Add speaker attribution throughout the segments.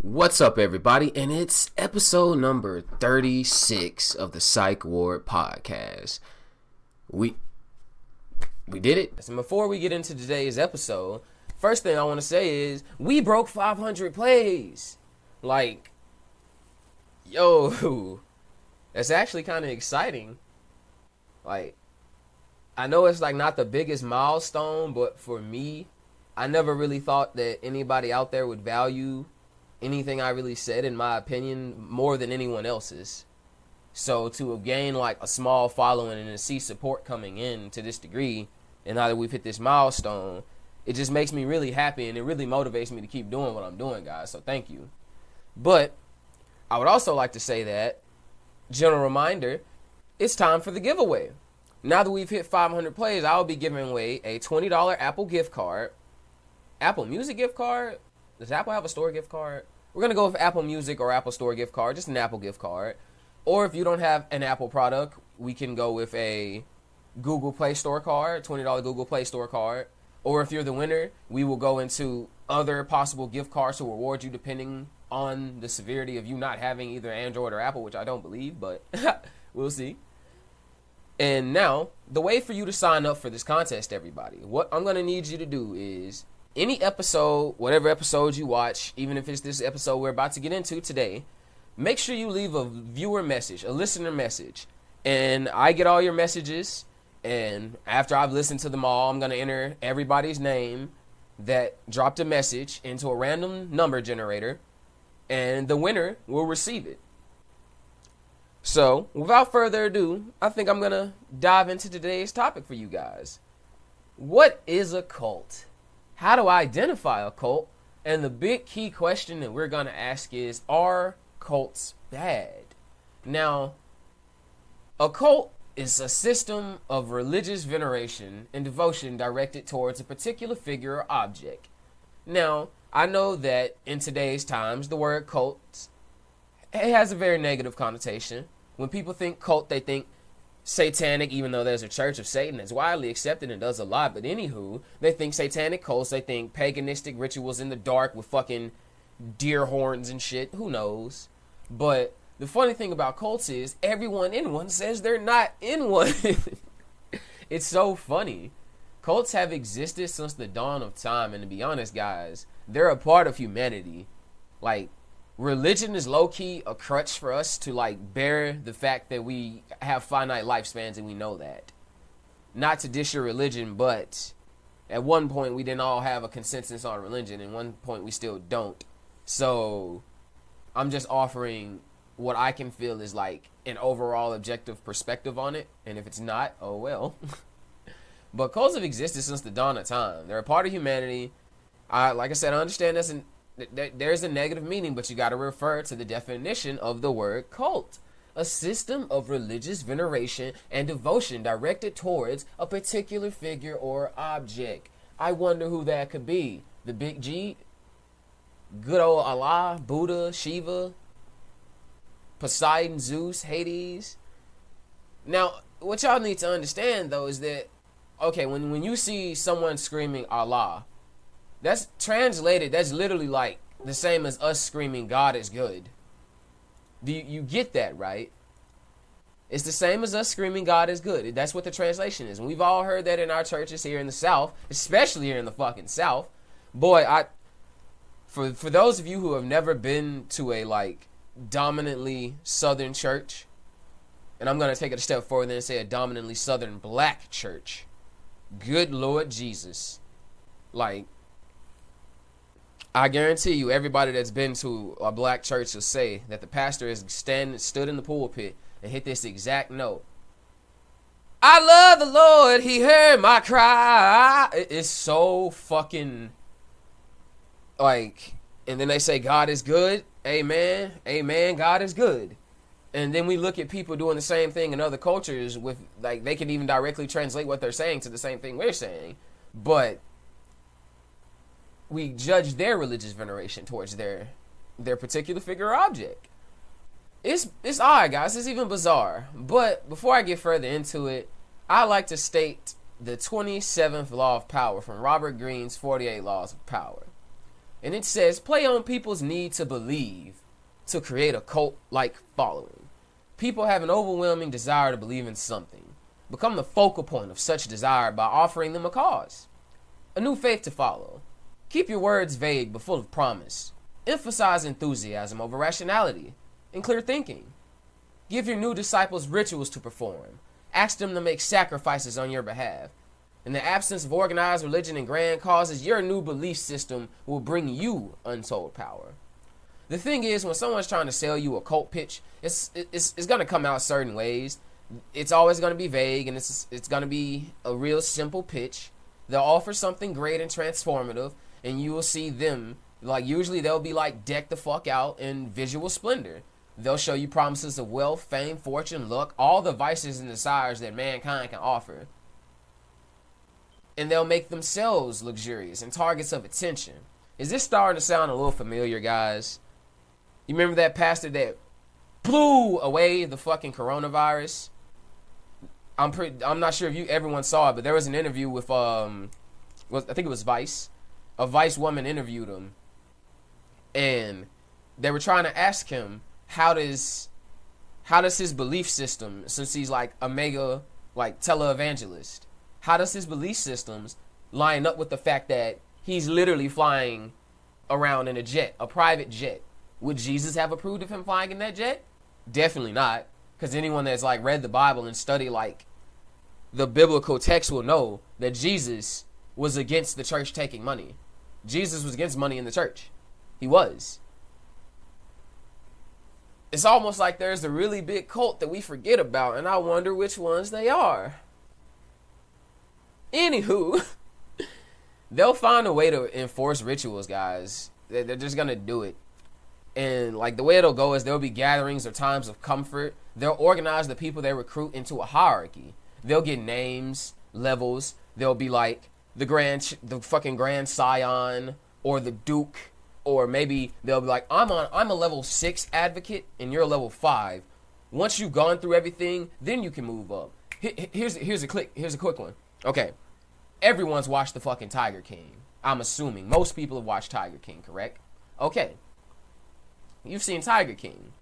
Speaker 1: What's up, everybody? And it's episode number 36 of the Psych Ward podcast. We we did it. And before we get into today's episode, first thing I want to say is we broke 500 plays. Like, yo, that's actually kind of exciting. Like, I know it's like not the biggest milestone, but for me, I never really thought that anybody out there would value anything I really said, in my opinion, more than anyone else's. So to gain like a small following and to see support coming in to this degree, and now that we've hit this milestone, it just makes me really happy and it really motivates me to keep doing what I'm doing, guys. So thank you. But I would also like to say that, general reminder, it's time for the giveaway. Now that we've hit 500 plays, I'll be giving away a $20 Apple gift card, Apple Music gift card, does Apple have a store gift card? We're gonna go with Apple Music or Apple Store gift card, just an Apple gift card. Or if you don't have an Apple product, we can go with a Google Play Store card, twenty dollar Google Play Store card. Or if you're the winner, we will go into other possible gift cards to reward you depending on the severity of you not having either Android or Apple, which I don't believe, but we'll see. And now, the way for you to sign up for this contest, everybody, what I'm going to need you to do is any episode, whatever episode you watch, even if it's this episode we're about to get into today, make sure you leave a viewer message, a listener message. And I get all your messages. And after I've listened to them all, I'm going to enter everybody's name that dropped a message into a random number generator. And the winner will receive it. So, without further ado, I think I'm going to dive into today's topic for you guys. What is a cult? How do I identify a cult? And the big key question that we're going to ask is Are cults bad? Now, a cult is a system of religious veneration and devotion directed towards a particular figure or object. Now, I know that in today's times, the word cult it has a very negative connotation. When people think cult, they think satanic, even though there's a church of Satan that's widely accepted and does a lot. But anywho, they think satanic cults, they think paganistic rituals in the dark with fucking deer horns and shit. Who knows? But the funny thing about cults is everyone in one says they're not in one. it's so funny. Cults have existed since the dawn of time, and to be honest, guys, they're a part of humanity. Like, religion is low key a crutch for us to like bear the fact that we have finite lifespans and we know that. Not to dish your religion, but at one point we didn't all have a consensus on religion, and one point we still don't. So I'm just offering what I can feel is like an overall objective perspective on it, and if it's not, oh well. but cults have existed since the dawn of time. They're a part of humanity. I, like I said, I understand that's an there's a negative meaning, but you got to refer to the definition of the word cult. A system of religious veneration and devotion directed towards a particular figure or object. I wonder who that could be. The Big G? Good old Allah, Buddha, Shiva, Poseidon, Zeus, Hades. Now, what y'all need to understand though is that okay, when when you see someone screaming Allah, that's translated. That's literally like the same as us screaming God is good. Do you, you get that right? It's the same as us screaming God is good. That's what the translation is. And we've all heard that in our churches here in the South, especially here in the fucking South. Boy, I for for those of you who have never been to a like dominantly southern church, and I'm going to take it a step further and say a dominantly southern black church. Good Lord Jesus. Like I guarantee you, everybody that's been to a black church will say that the pastor is stand, stood in the pulpit and hit this exact note. I love the Lord, He heard my cry. It's so fucking like, and then they say God is good. Amen. Amen. God is good. And then we look at people doing the same thing in other cultures with like they can even directly translate what they're saying to the same thing we're saying. But we judge their religious veneration towards their their particular figure or object. It's it's odd, guys. It's even bizarre. But before I get further into it, I like to state the 27th law of power from Robert Greene's 48 Laws of Power. And it says, play on people's need to believe to create a cult like following. People have an overwhelming desire to believe in something. Become the focal point of such desire by offering them a cause, a new faith to follow. Keep your words vague but full of promise. Emphasize enthusiasm over rationality and clear thinking. Give your new disciples rituals to perform. Ask them to make sacrifices on your behalf. In the absence of organized religion and grand causes, your new belief system will bring you untold power. The thing is, when someone's trying to sell you a cult pitch, it's it's, it's going to come out certain ways. It's always going to be vague, and it's it's going to be a real simple pitch. They'll offer something great and transformative, and you will see them like usually they'll be like decked the fuck out in visual splendor. They'll show you promises of wealth, fame, fortune, luck, all the vices and desires that mankind can offer. And they'll make themselves luxurious and targets of attention. Is this starting to sound a little familiar, guys? You remember that pastor that blew away the fucking coronavirus? I'm pretty. I'm not sure if you everyone saw it, but there was an interview with um, was I think it was Vice. A Vice woman interviewed him, and they were trying to ask him how does how does his belief system since he's like a mega like televangelist how does his belief systems line up with the fact that he's literally flying around in a jet a private jet? Would jesus have approved of him flying in that jet? Definitely not because anyone that's like read the bible and study like the biblical text will know that jesus was against the church taking money jesus was against money in the church he was it's almost like there's a really big cult that we forget about, and I wonder which ones they are. Anywho, they'll find a way to enforce rituals, guys. They're just gonna do it. And like the way it'll go is there'll be gatherings or times of comfort. They'll organize the people they recruit into a hierarchy. They'll get names, levels. They'll be like the grand, the fucking grand scion or the duke or maybe they'll be like, I'm on I'm a level six advocate and you're a level five. Once you've gone through everything, then you can move up. Here's here's a click here's a quick one. Okay, everyone's watched the fucking Tiger King. I'm assuming most people have watched Tiger King, correct? Okay, you've seen Tiger King.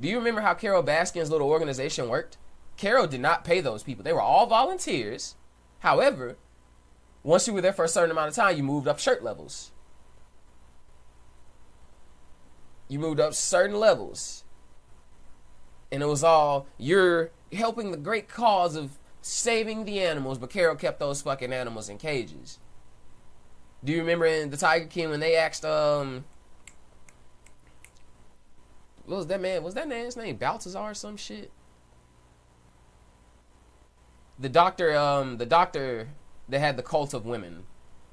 Speaker 1: Do you remember how Carole Baskin's little organization worked? Carole did not pay those people. They were all volunteers. However, once you were there for a certain amount of time, you moved up shirt levels. you moved up certain levels. And it was all you're helping the great cause of saving the animals, but Carole kept those fucking animals in cages. Do you remember in the Tiger King when they asked um what was that man? Was that man's name Balthazar or some shit? The doctor, um, the doctor that had the cult of women.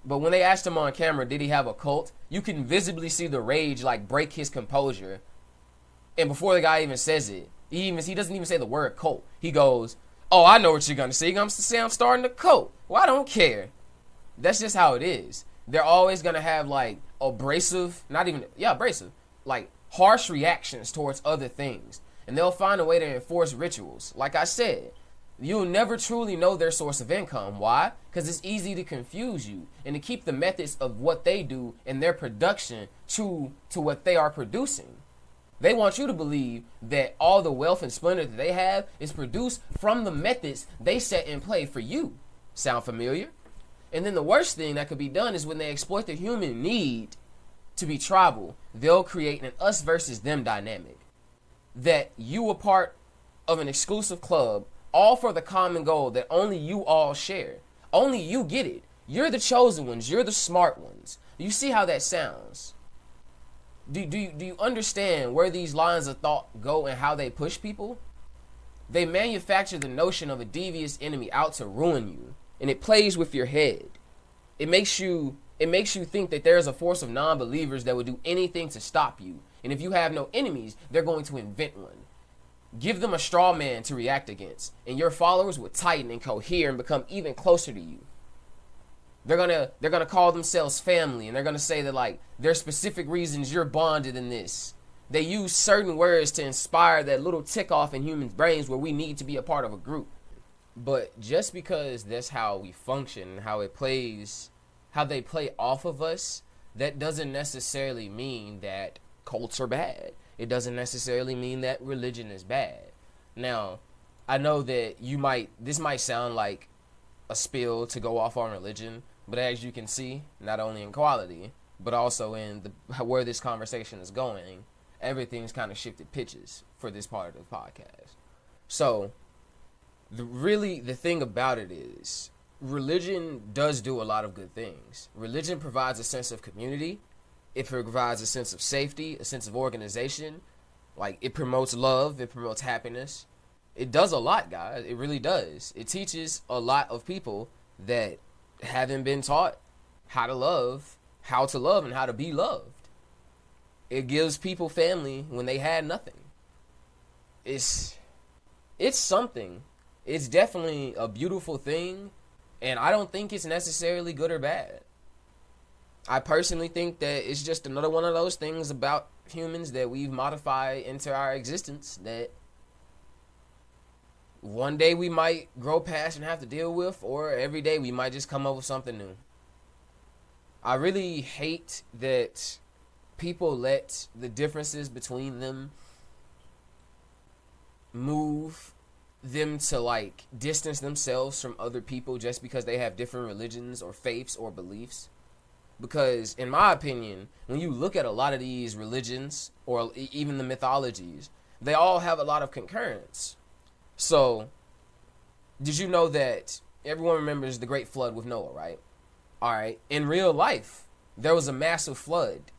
Speaker 1: But when they asked him on camera, did he have a cult? You can visibly see the rage like break his composure. And before the guy even says it, he even he doesn't even say the word cult. He goes, "Oh, I know what you're gonna say. You're gonna say I'm starting a cult. Well, I don't care. That's just how it is. They're always gonna have like abrasive, not even yeah, abrasive, like harsh reactions towards other things, and they'll find a way to enforce rituals. Like I said, You'll never truly know their source of income. Why? Because it's easy to confuse you and to keep the methods of what they do and their production true to what they are producing. They want you to believe that all the wealth and splendor that they have is produced from the methods they set in play for you. Sound familiar? And then the worst thing that could be done is when they exploit the human need to be tribal, they'll create an us versus them dynamic. That you are part of an exclusive club all for the common goal that only you all share. Only you get it. You're the chosen ones. You're the smart ones. You see how that sounds? Do, do, you, do you understand where these lines of thought go and how they push people? They manufacture the notion of a devious enemy out to ruin you, and it plays with your head. It makes you it makes you think that there is a force of non-believers that would do anything to stop you. And if you have no enemies, they're going to invent one. Give them a straw man to react against, and your followers will tighten and cohere and become even closer to you. They're gonna they're gonna call themselves family, and they're gonna say that like there's specific reasons you're bonded in this. They use certain words to inspire that little tick off in humans' brains where we need to be a part of a group. But just because that's how we function, how it plays, how they play off of us, that doesn't necessarily mean that cults are bad. It doesn't necessarily mean that religion is bad. Now, I know that you might this might sound like a spill to go off on religion, but as you can see, not only in quality, but also in the where this conversation is going, everything's kind of shifted pitches for this part of the podcast. So, the really the thing about it is religion does do a lot of good things. Religion provides a sense of community. It provides a sense of safety, a sense of organization. Like it promotes love, it promotes happiness. It does a lot, guys. It really does. It teaches a lot of people that haven't been taught how to love, how to love and how to be loved. It gives people family when they had nothing. It's it's something. It's definitely a beautiful thing and I don't think it's necessarily good or bad. I personally think that it's just another one of those things about humans that we've modified into our existence that one day we might grow past and have to deal with, or every day we might just come up with something new. I really hate that people let the differences between them move them to like distance themselves from other people just because they have different religions or faiths or beliefs because in my opinion when you look at a lot of these religions or even the mythologies they all have a lot of concurrence. So did you know that everyone remembers the great flood with noah right? All right. In real life there was a massive flood.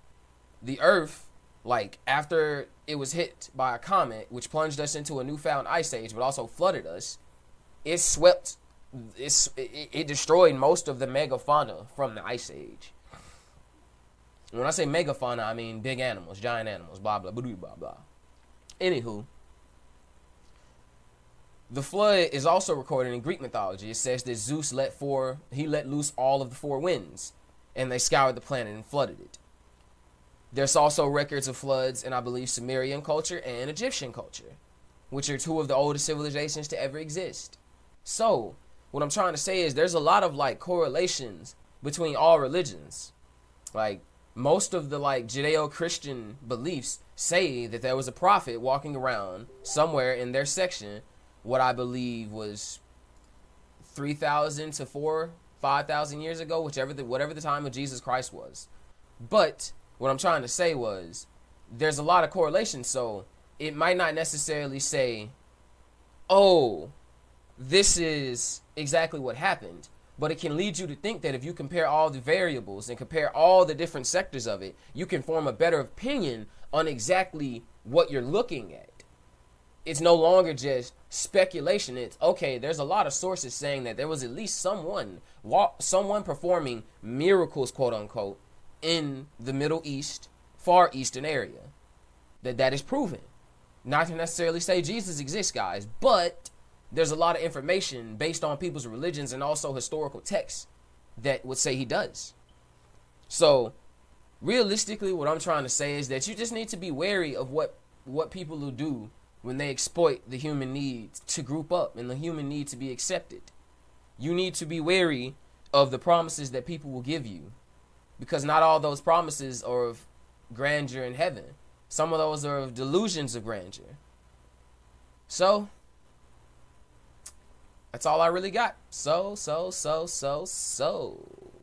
Speaker 1: The earth like after it was hit by a comet, which plunged us into a newfound ice age, but also flooded us, it swept, it, it destroyed most of the megafauna from the ice age. When I say megafauna, I mean big animals, giant animals, blah blah blah blah blah. Anywho, the flood is also recorded in Greek mythology. It says that Zeus let four, he let loose all of the four winds, and they scoured the planet and flooded it. There's also records of floods in, I believe, Sumerian culture and Egyptian culture, which are two of the oldest civilizations to ever exist. So, what I'm trying to say is there's a lot of like correlations between all religions. Like, most of the like Judeo-Christian beliefs say that there was a prophet walking around somewhere in their section, what I believe was 3,000 to 4, 5,000 years ago, whichever the, whatever the time of Jesus Christ was. But what I'm trying to say was there's a lot of correlation, so it might not necessarily say, oh, this is exactly what happened. But it can lead you to think that if you compare all the variables and compare all the different sectors of it, you can form a better opinion on exactly what you're looking at. It's no longer just speculation. It's okay, there's a lot of sources saying that there was at least someone someone performing miracles, quote unquote, in the Middle East, Far Eastern area. That that is proven. Not to necessarily say Jesus exists, guys, but there's a lot of information based on people's religions and also historical texts that would say he does. So, realistically, what I'm trying to say is that you just need to be wary of what what people will do when they exploit the human need to group up and the human need to be accepted. You need to be wary of the promises that people will give you because not all those promises are of grandeur in heaven. Some of those are of delusions of grandeur. So, that's all I really got. So, so, so, so, so.